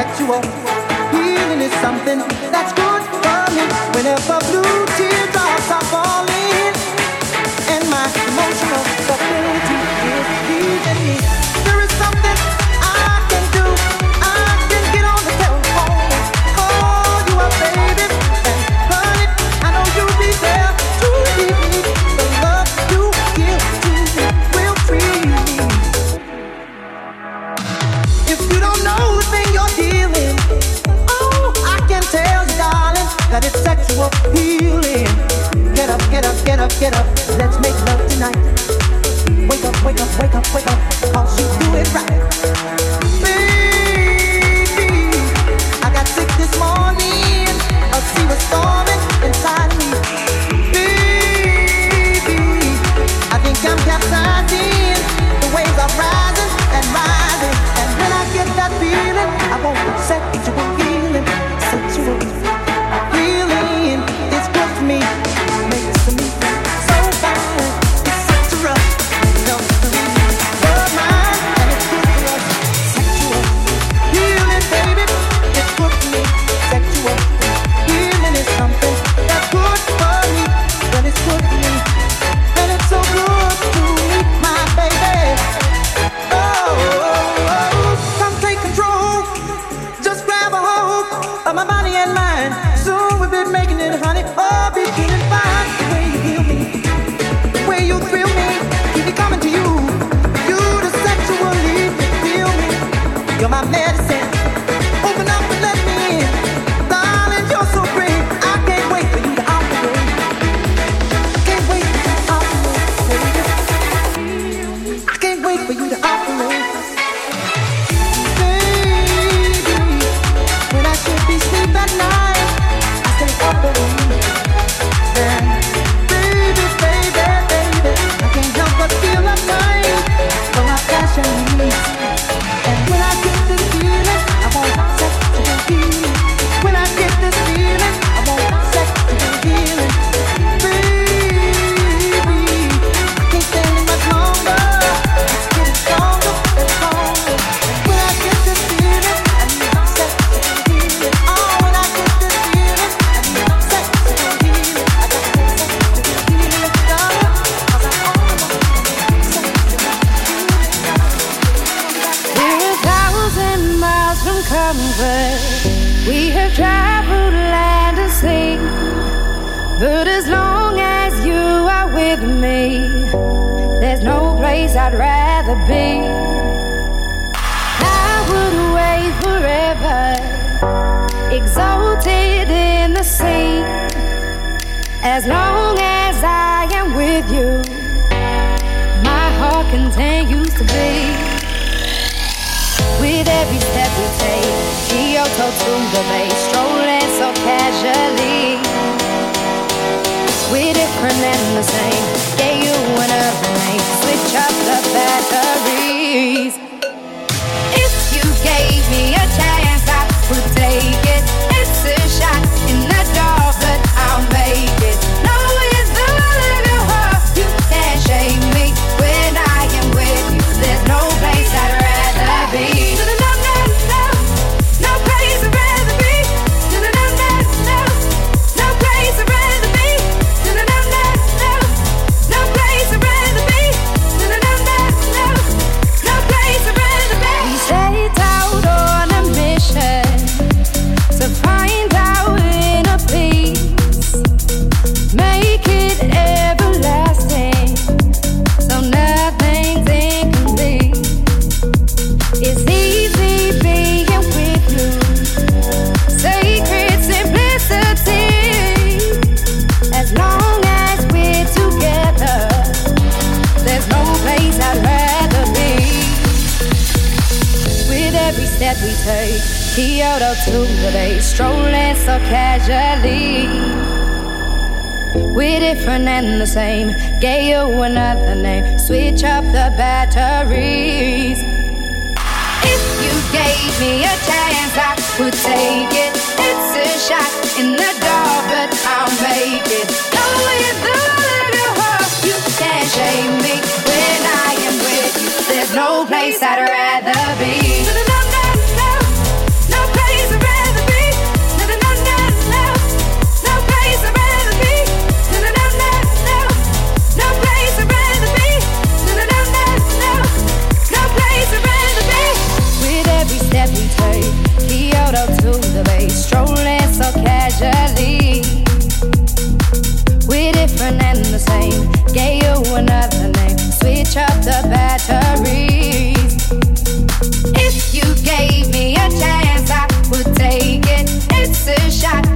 sexual. Healing is something that's good for me. Whenever blue tears. Get up, get up, get up, get up. Let's make love tonight. Wake up, wake up, wake up, wake up. Cause you do it right. we take Kyoto to the bay, strolling so casually. We're different and the same, gave you another name, switch up the batteries. If you gave me a chance, I would take it. It's a shot in the dark, but I'll make it. Knowing the love your heart, you can't shame me when I am with you. There's no place I'd rather. another name. Switch up the batteries. If you gave me a chance, I would take it. It's a shot.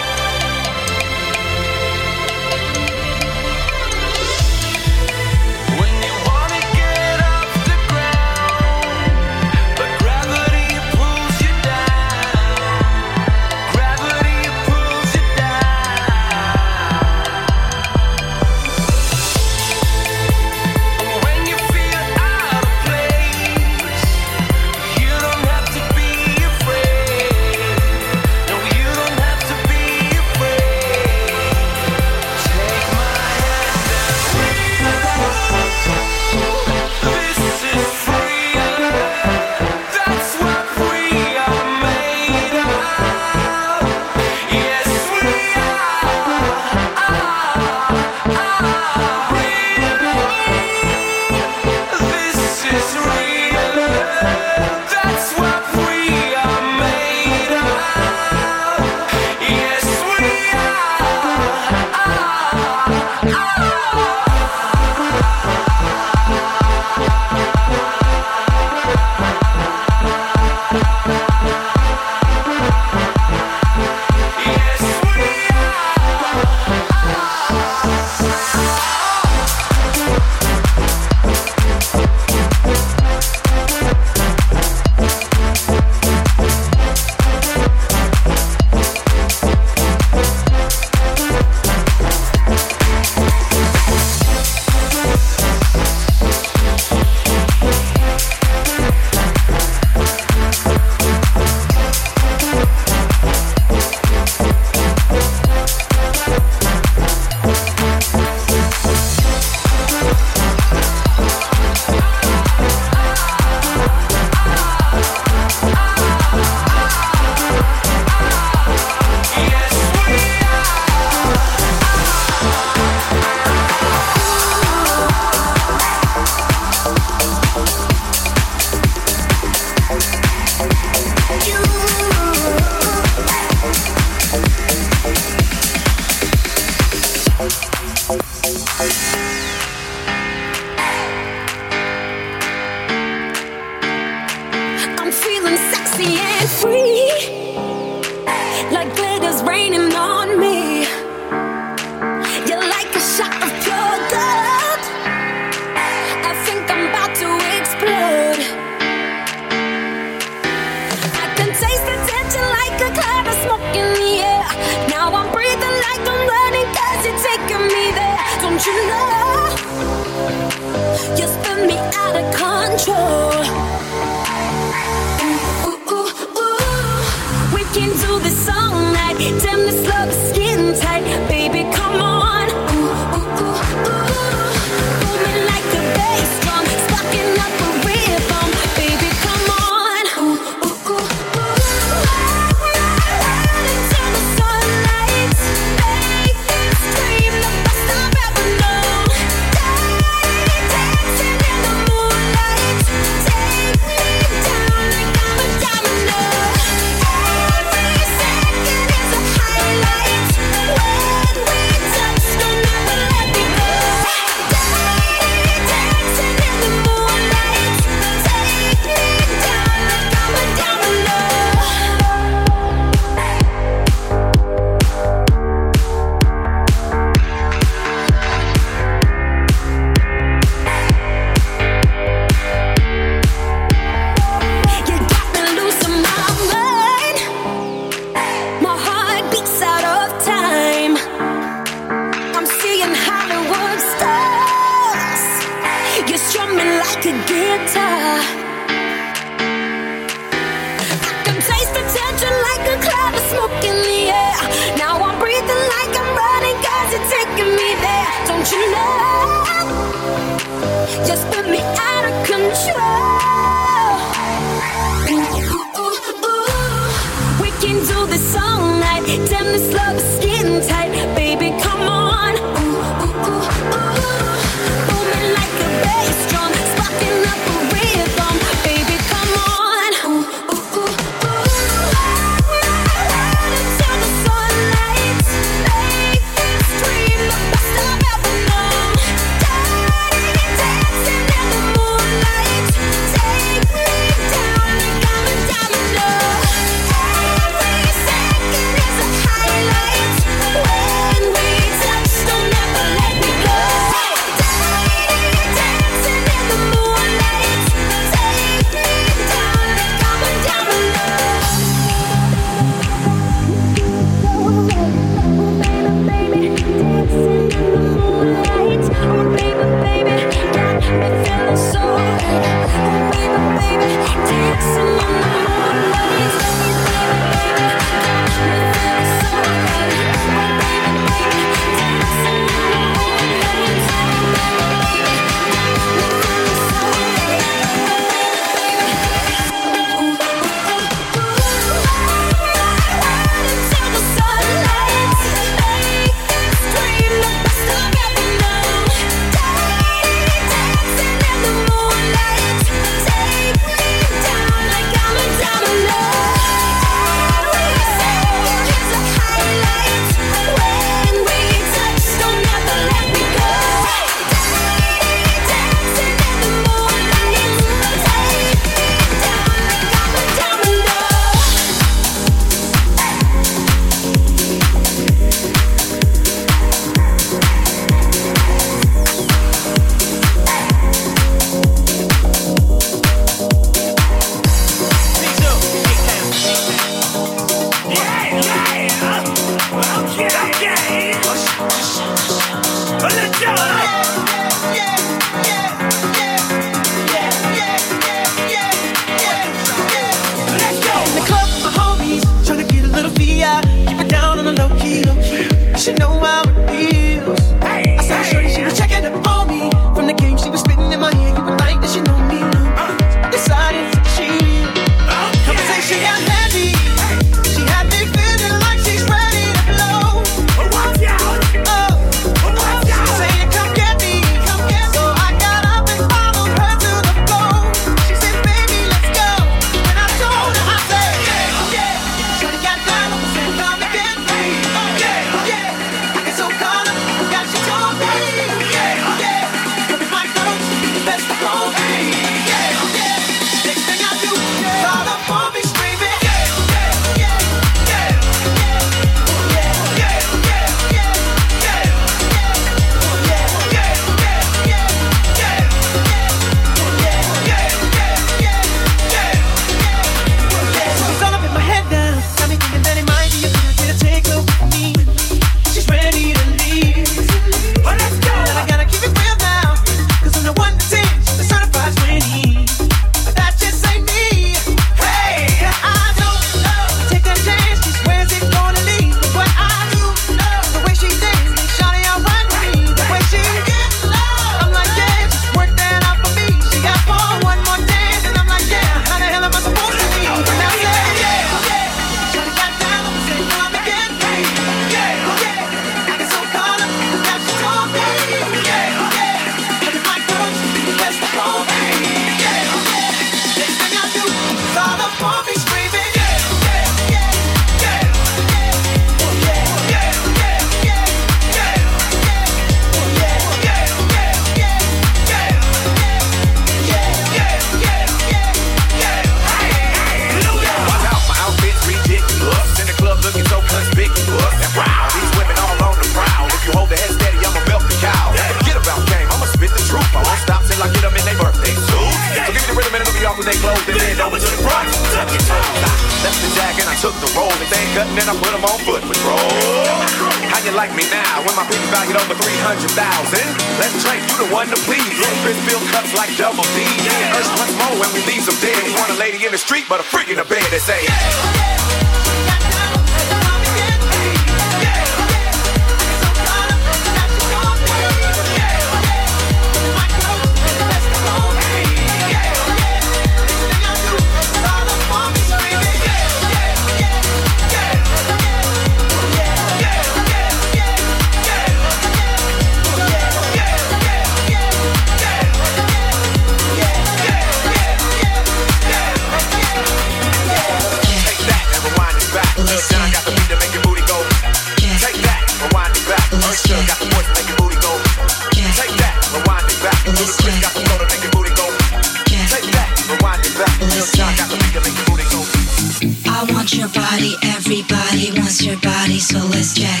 Everybody wants your body, so let's jack.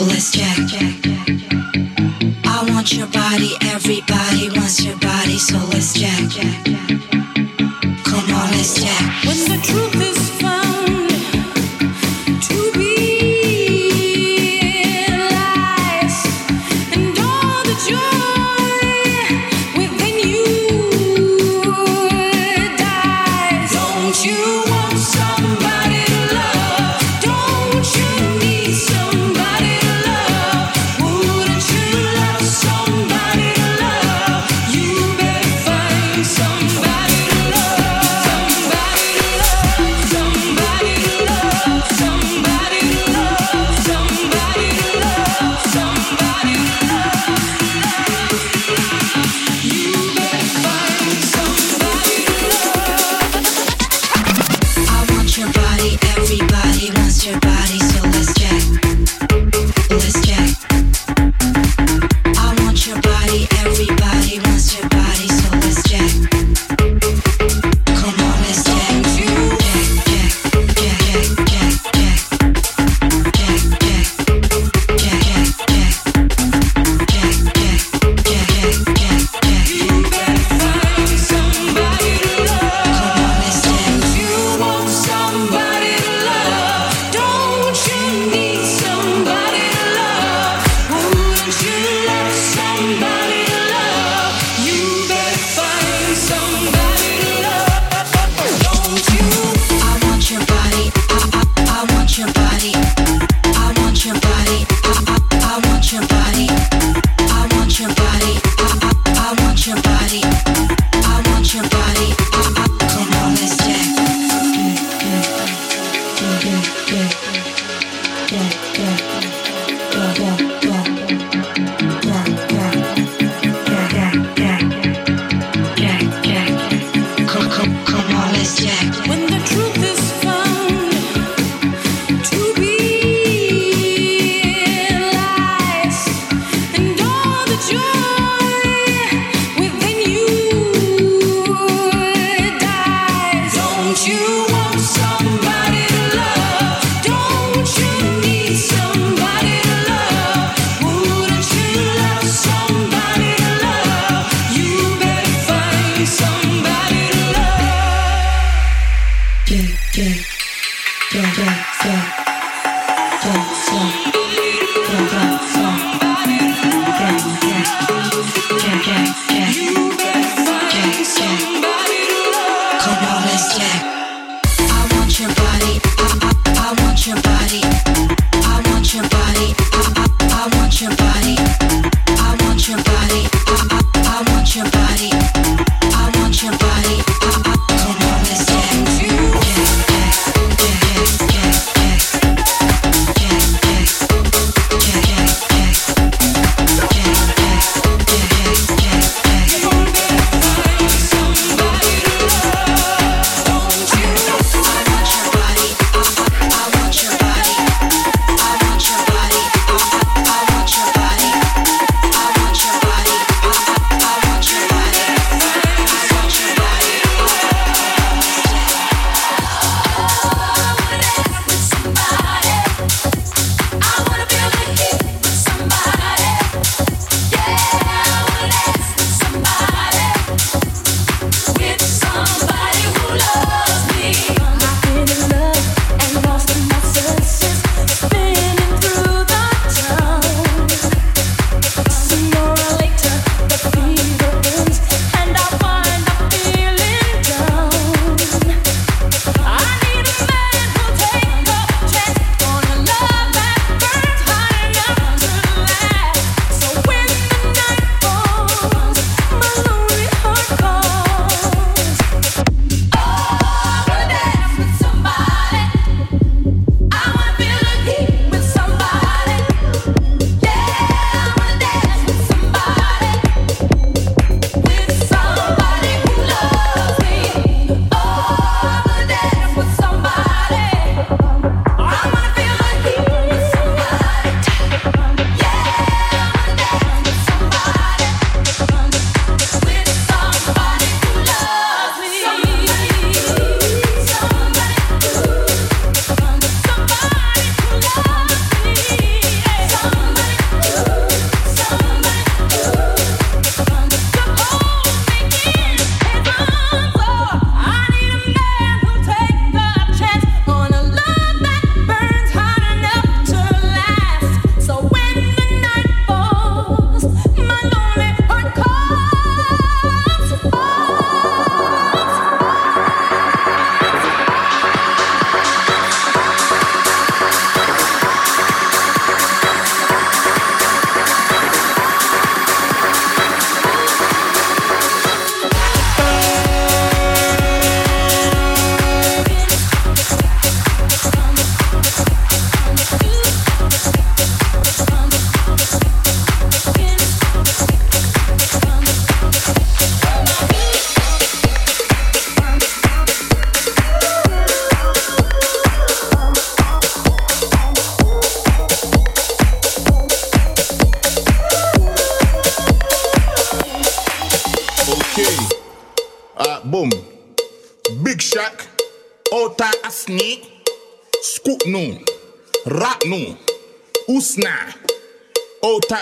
Let's jack. I want your body, everybody wants your body, so let's jack. Come on, let's jack. When the truth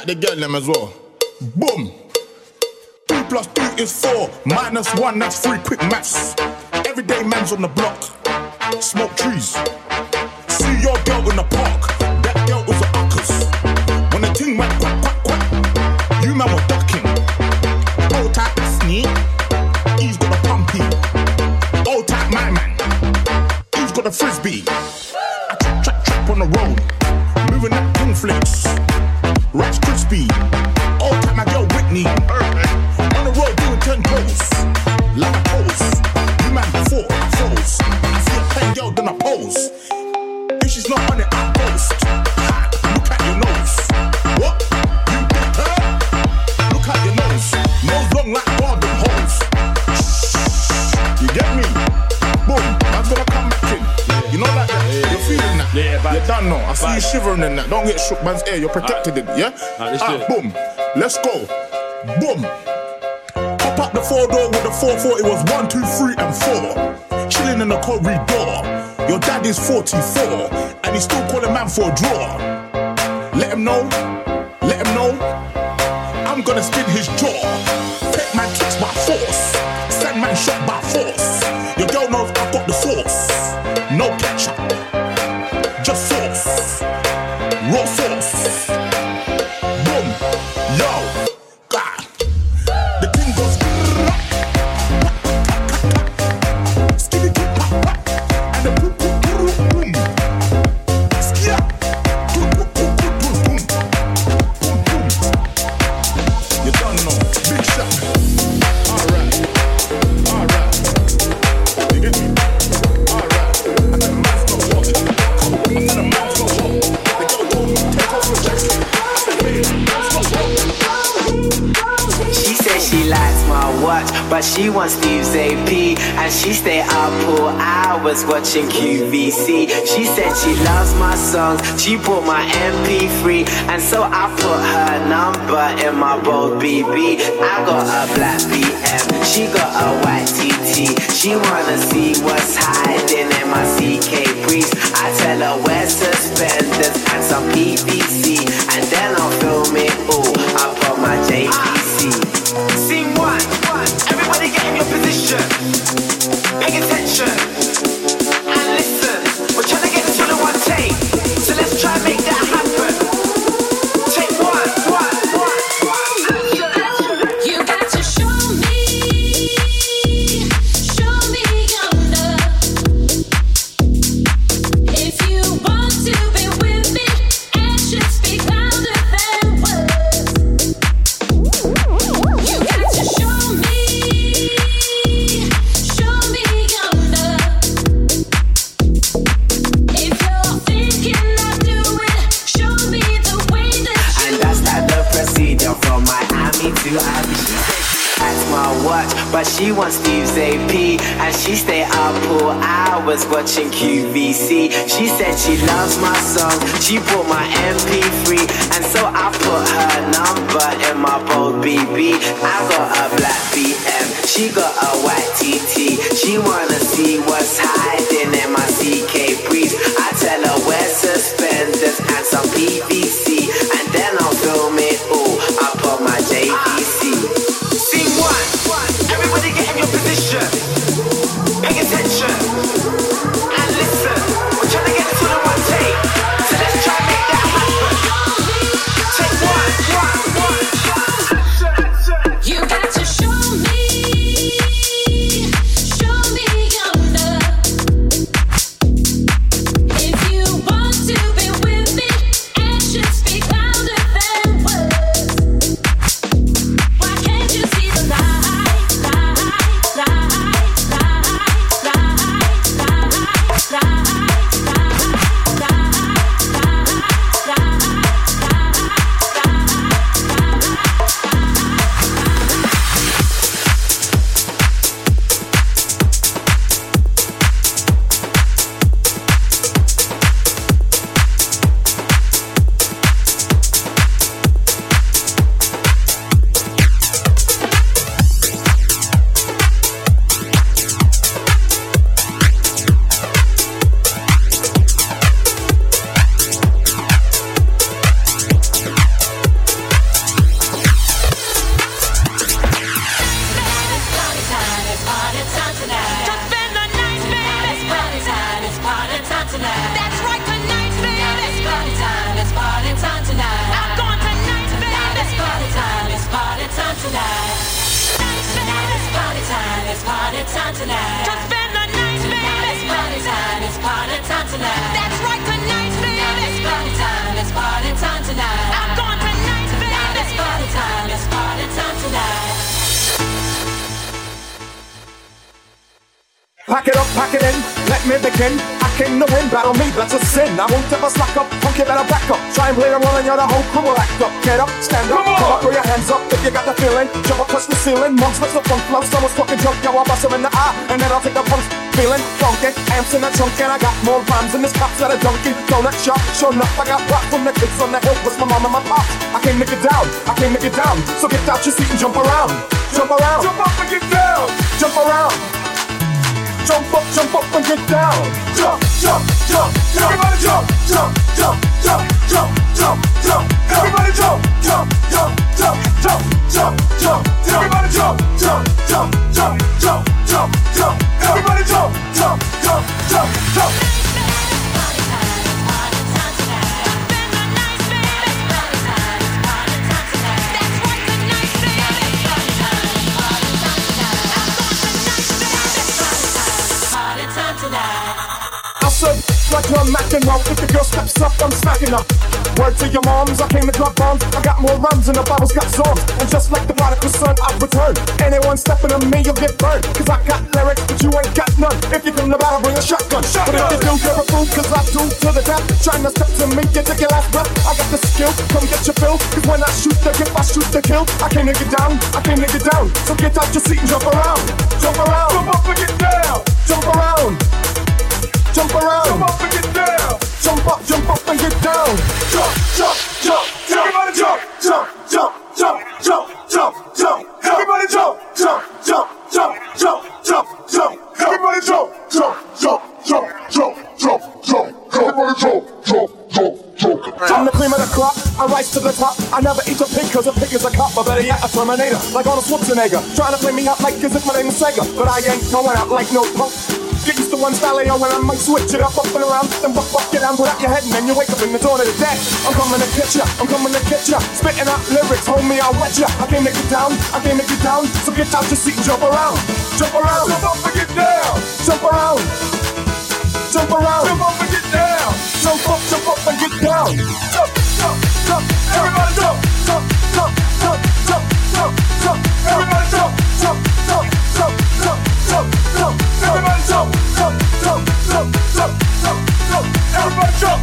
the girl them as well. Boom! Two plus two is four, minus one, that's three quick maths. Everyday man's on the block, smoke trees. See your girl in the park, that girl was a uckers. When the ting went quack, man's air, you're protected right. in, yeah? Right, ah, boom. Let's go. Boom. Pop up the four door with the four four. it was one, two, three, and four. Chilling in the corridor. Your daddy's 44, and he's still calling man for a draw. Let him know, let him know. I'm gonna spin his jaw. Take man Twix by force. Send man shot by force. Your girl knows I got the force. No catch up. watching QVC. She said she loves my songs, she bought my MP3, and so I put her number in my bold BB. I got a black BM, she got a white TT. She wanna see what's hiding in my CK Priest. I tell her where suspenders and some PVC. Shotgun. But if you do, you're a fool, cause I do to the death. Trying to step to me, you take your last breath. I got the skill, come get your fill. Cause when I shoot the gift, I shoot the kill. I came to get down, I came to get down. So get out your seat and jump around. Jump around. Jump up and get down. Jump around. Jump around. Jump up and get down. Jump up, jump up and get down. Jump, jump, jump, jump. Everybody jump, jump, jump, jump, jump, jump, jump. Everybody jump, jump, jump, jump, jump, jump, jump. Everybody jump, jump, jump, jump, jump, jump, I'm the cream of the crop. I rise to the top. I never eat a pig cause a pig is a cop. Or better yet, a Terminator. Like Arnold Schwarzenegger. Trying to play me out like as if my name is Sega. But I ain't going out like no punk. Get used to one style AO when I might switch it up, up and around. Then buck, buck, get down, put out your head, and then you wake up in the dawn of the dead. I'm coming to catch ya, I'm coming to catch ya. Spitting out lyrics, homie, I'll wet ya. I came to get down, I came to get down. So get out your seat and jump around. Jump around, jump up and get down. Jump around. Jump around, jump up and get down. Jump up, jump up and get down. Jump, jump, jump. Everybody jump, jump, jump, jump, jump, jump, jump. Everybody jump, jump, jump, jump, jump, jump, jump. Everybody jump, jump, jump, jump, jump, jump, jump. Everybody jump,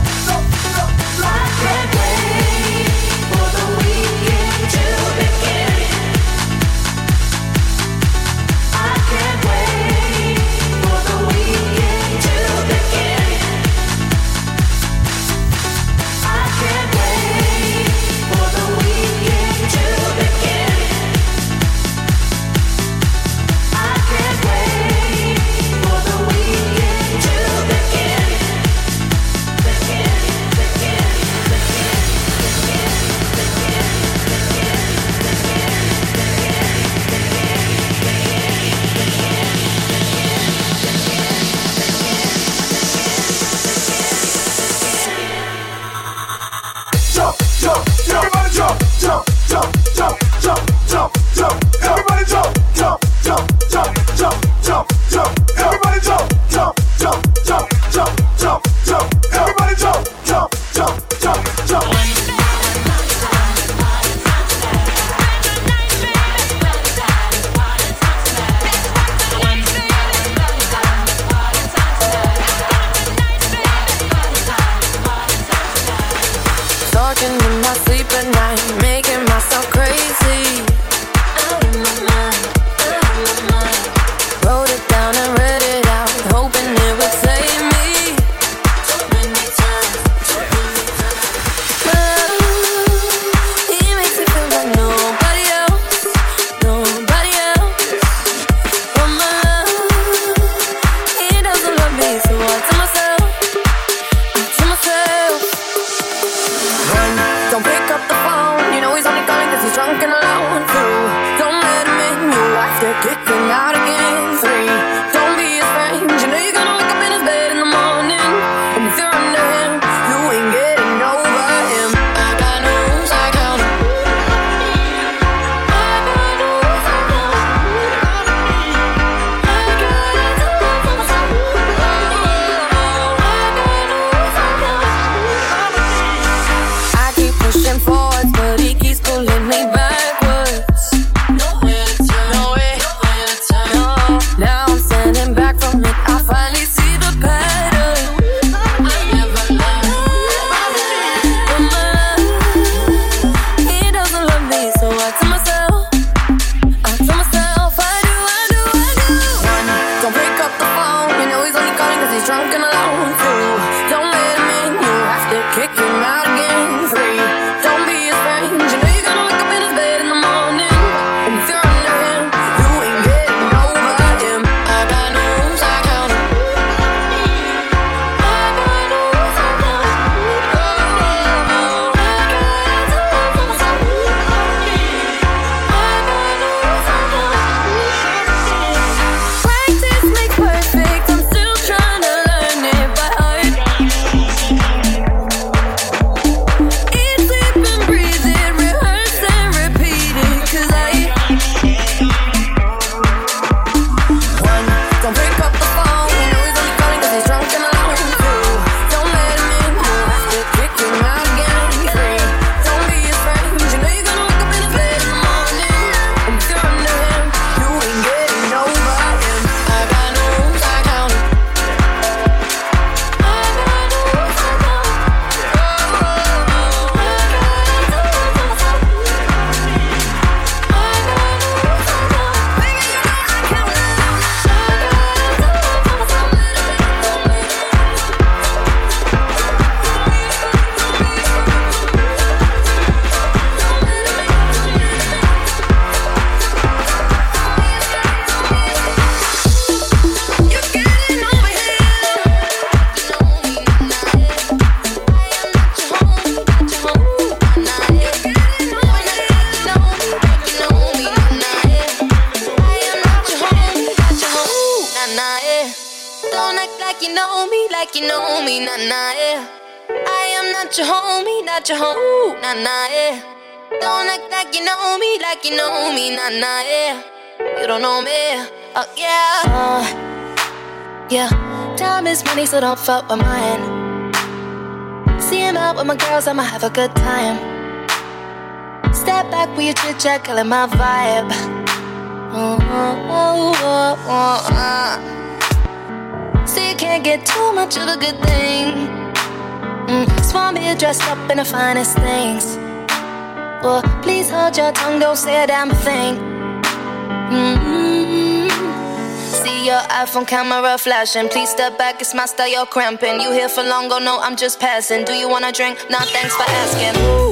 jump. Everybody jump, myself up with mine. Seeing out with my girls, I'ma have a good time. Step back with your chit chat, killing my vibe. Ooh. See, you can't get too much of a good thing. Mm, swan me dressed up in the finest things. Well, please hold your tongue, don't say a damn thing. Mm-hmm your iPhone camera flashing. Please step back, it's my style, you're cramping. You here for long, oh no, I'm just passing. Do you wanna drink? Nah, thanks for asking.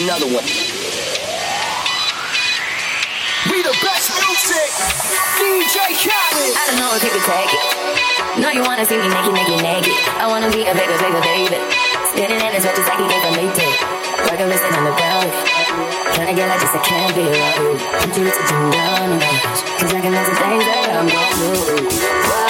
another one. We the best music, DJ Khaled. I don't know if you can take it. No, you wanna see me naked, naked, naked. I wanna be a baby, baby, baby. Spinning in as red as I can get, a late day. Like I'm listening on the ground. Can I get like this? I can't be around. I'm too rich to turn down. Cause I can lots of things that I'm gonna do. Wow.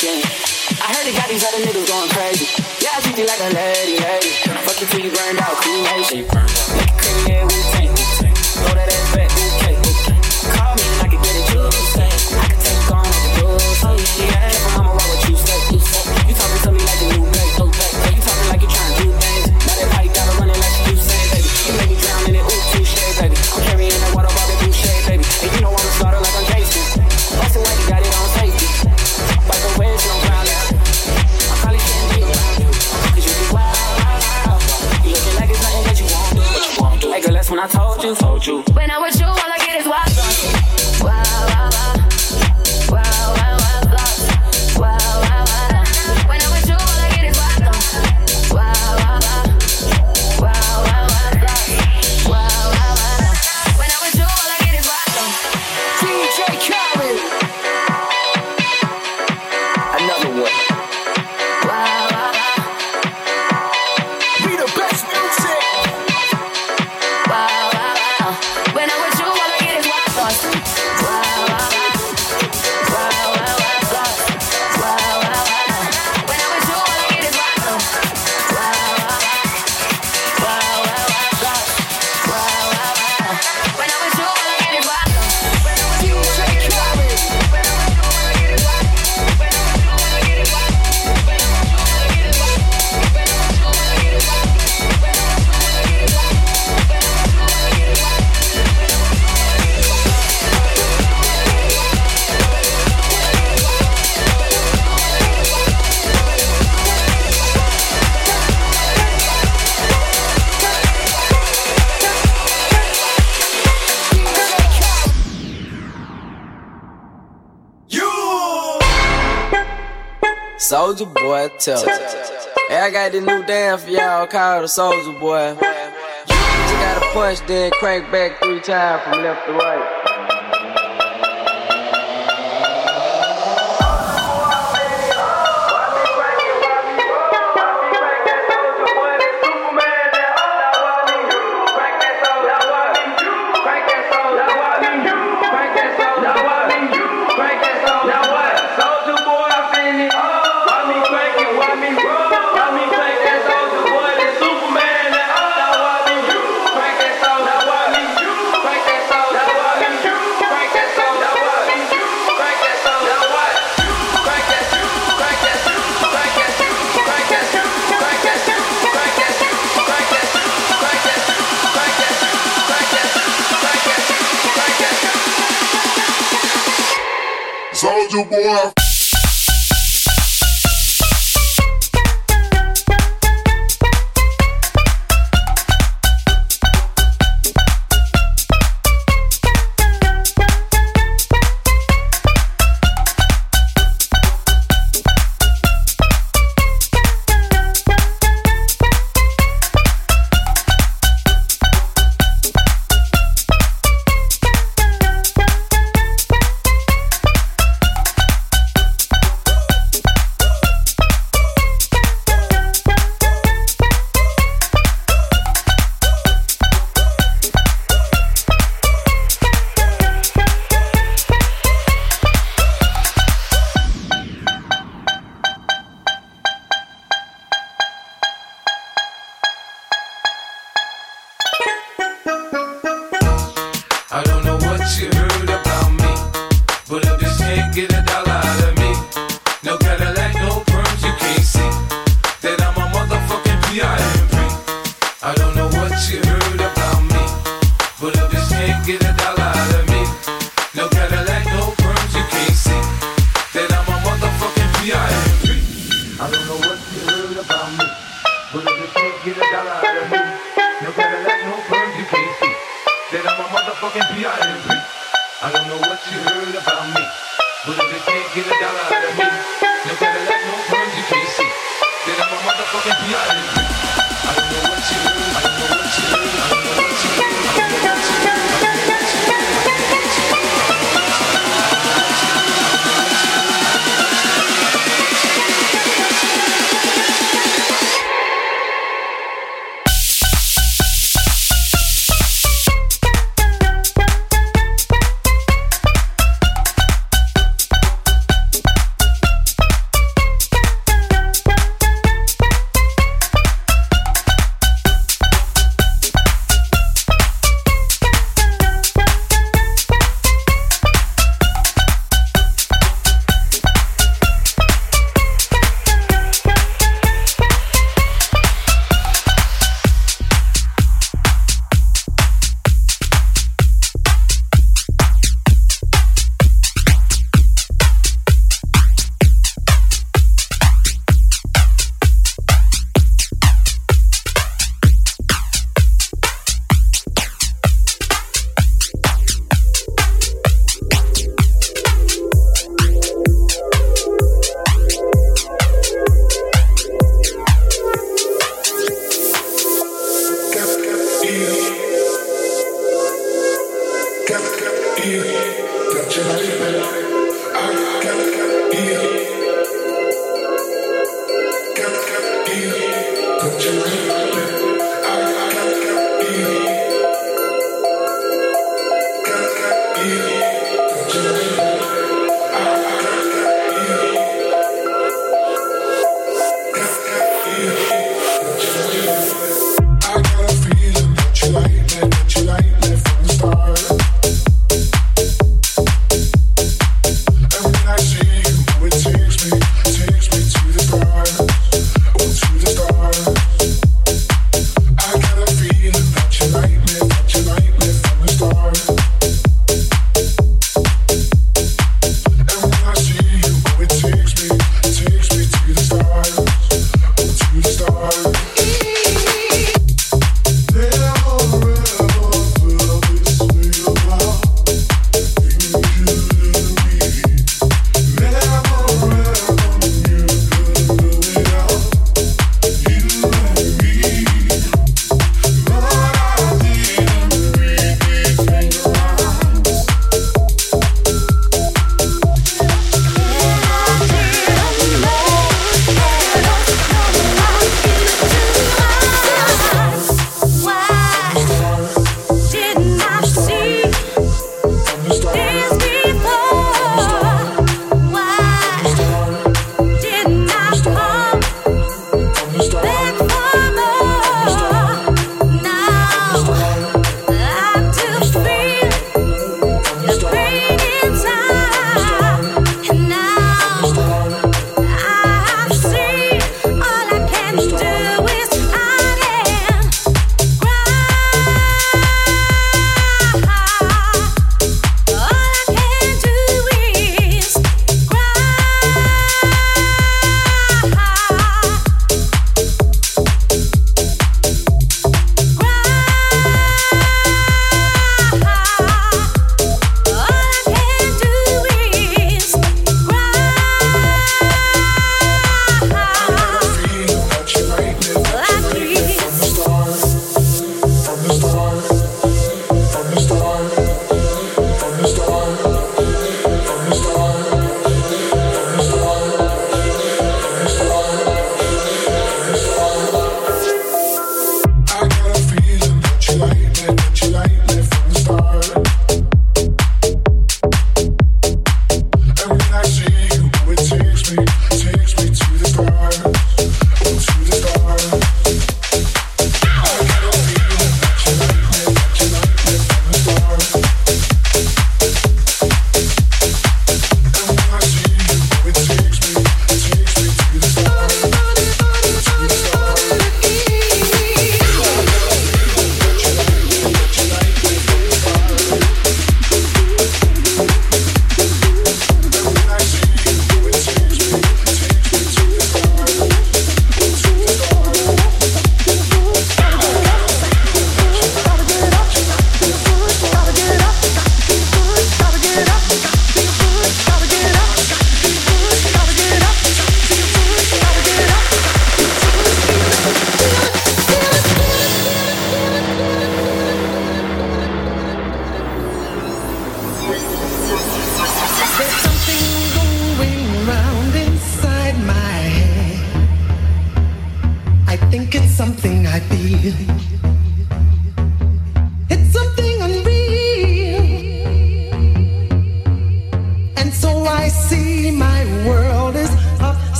I heard it got these other niggas going crazy. Yeah, I treat you like a lady, lady. Fuck you till you burned out, cremation. Cremation. Hold you. When I was you, all I boy, tell. Hey, I got this new dance for y'all called the Soldier Boy. You just gotta punch, then crank back three times from left to right. Soldier boy. I'm a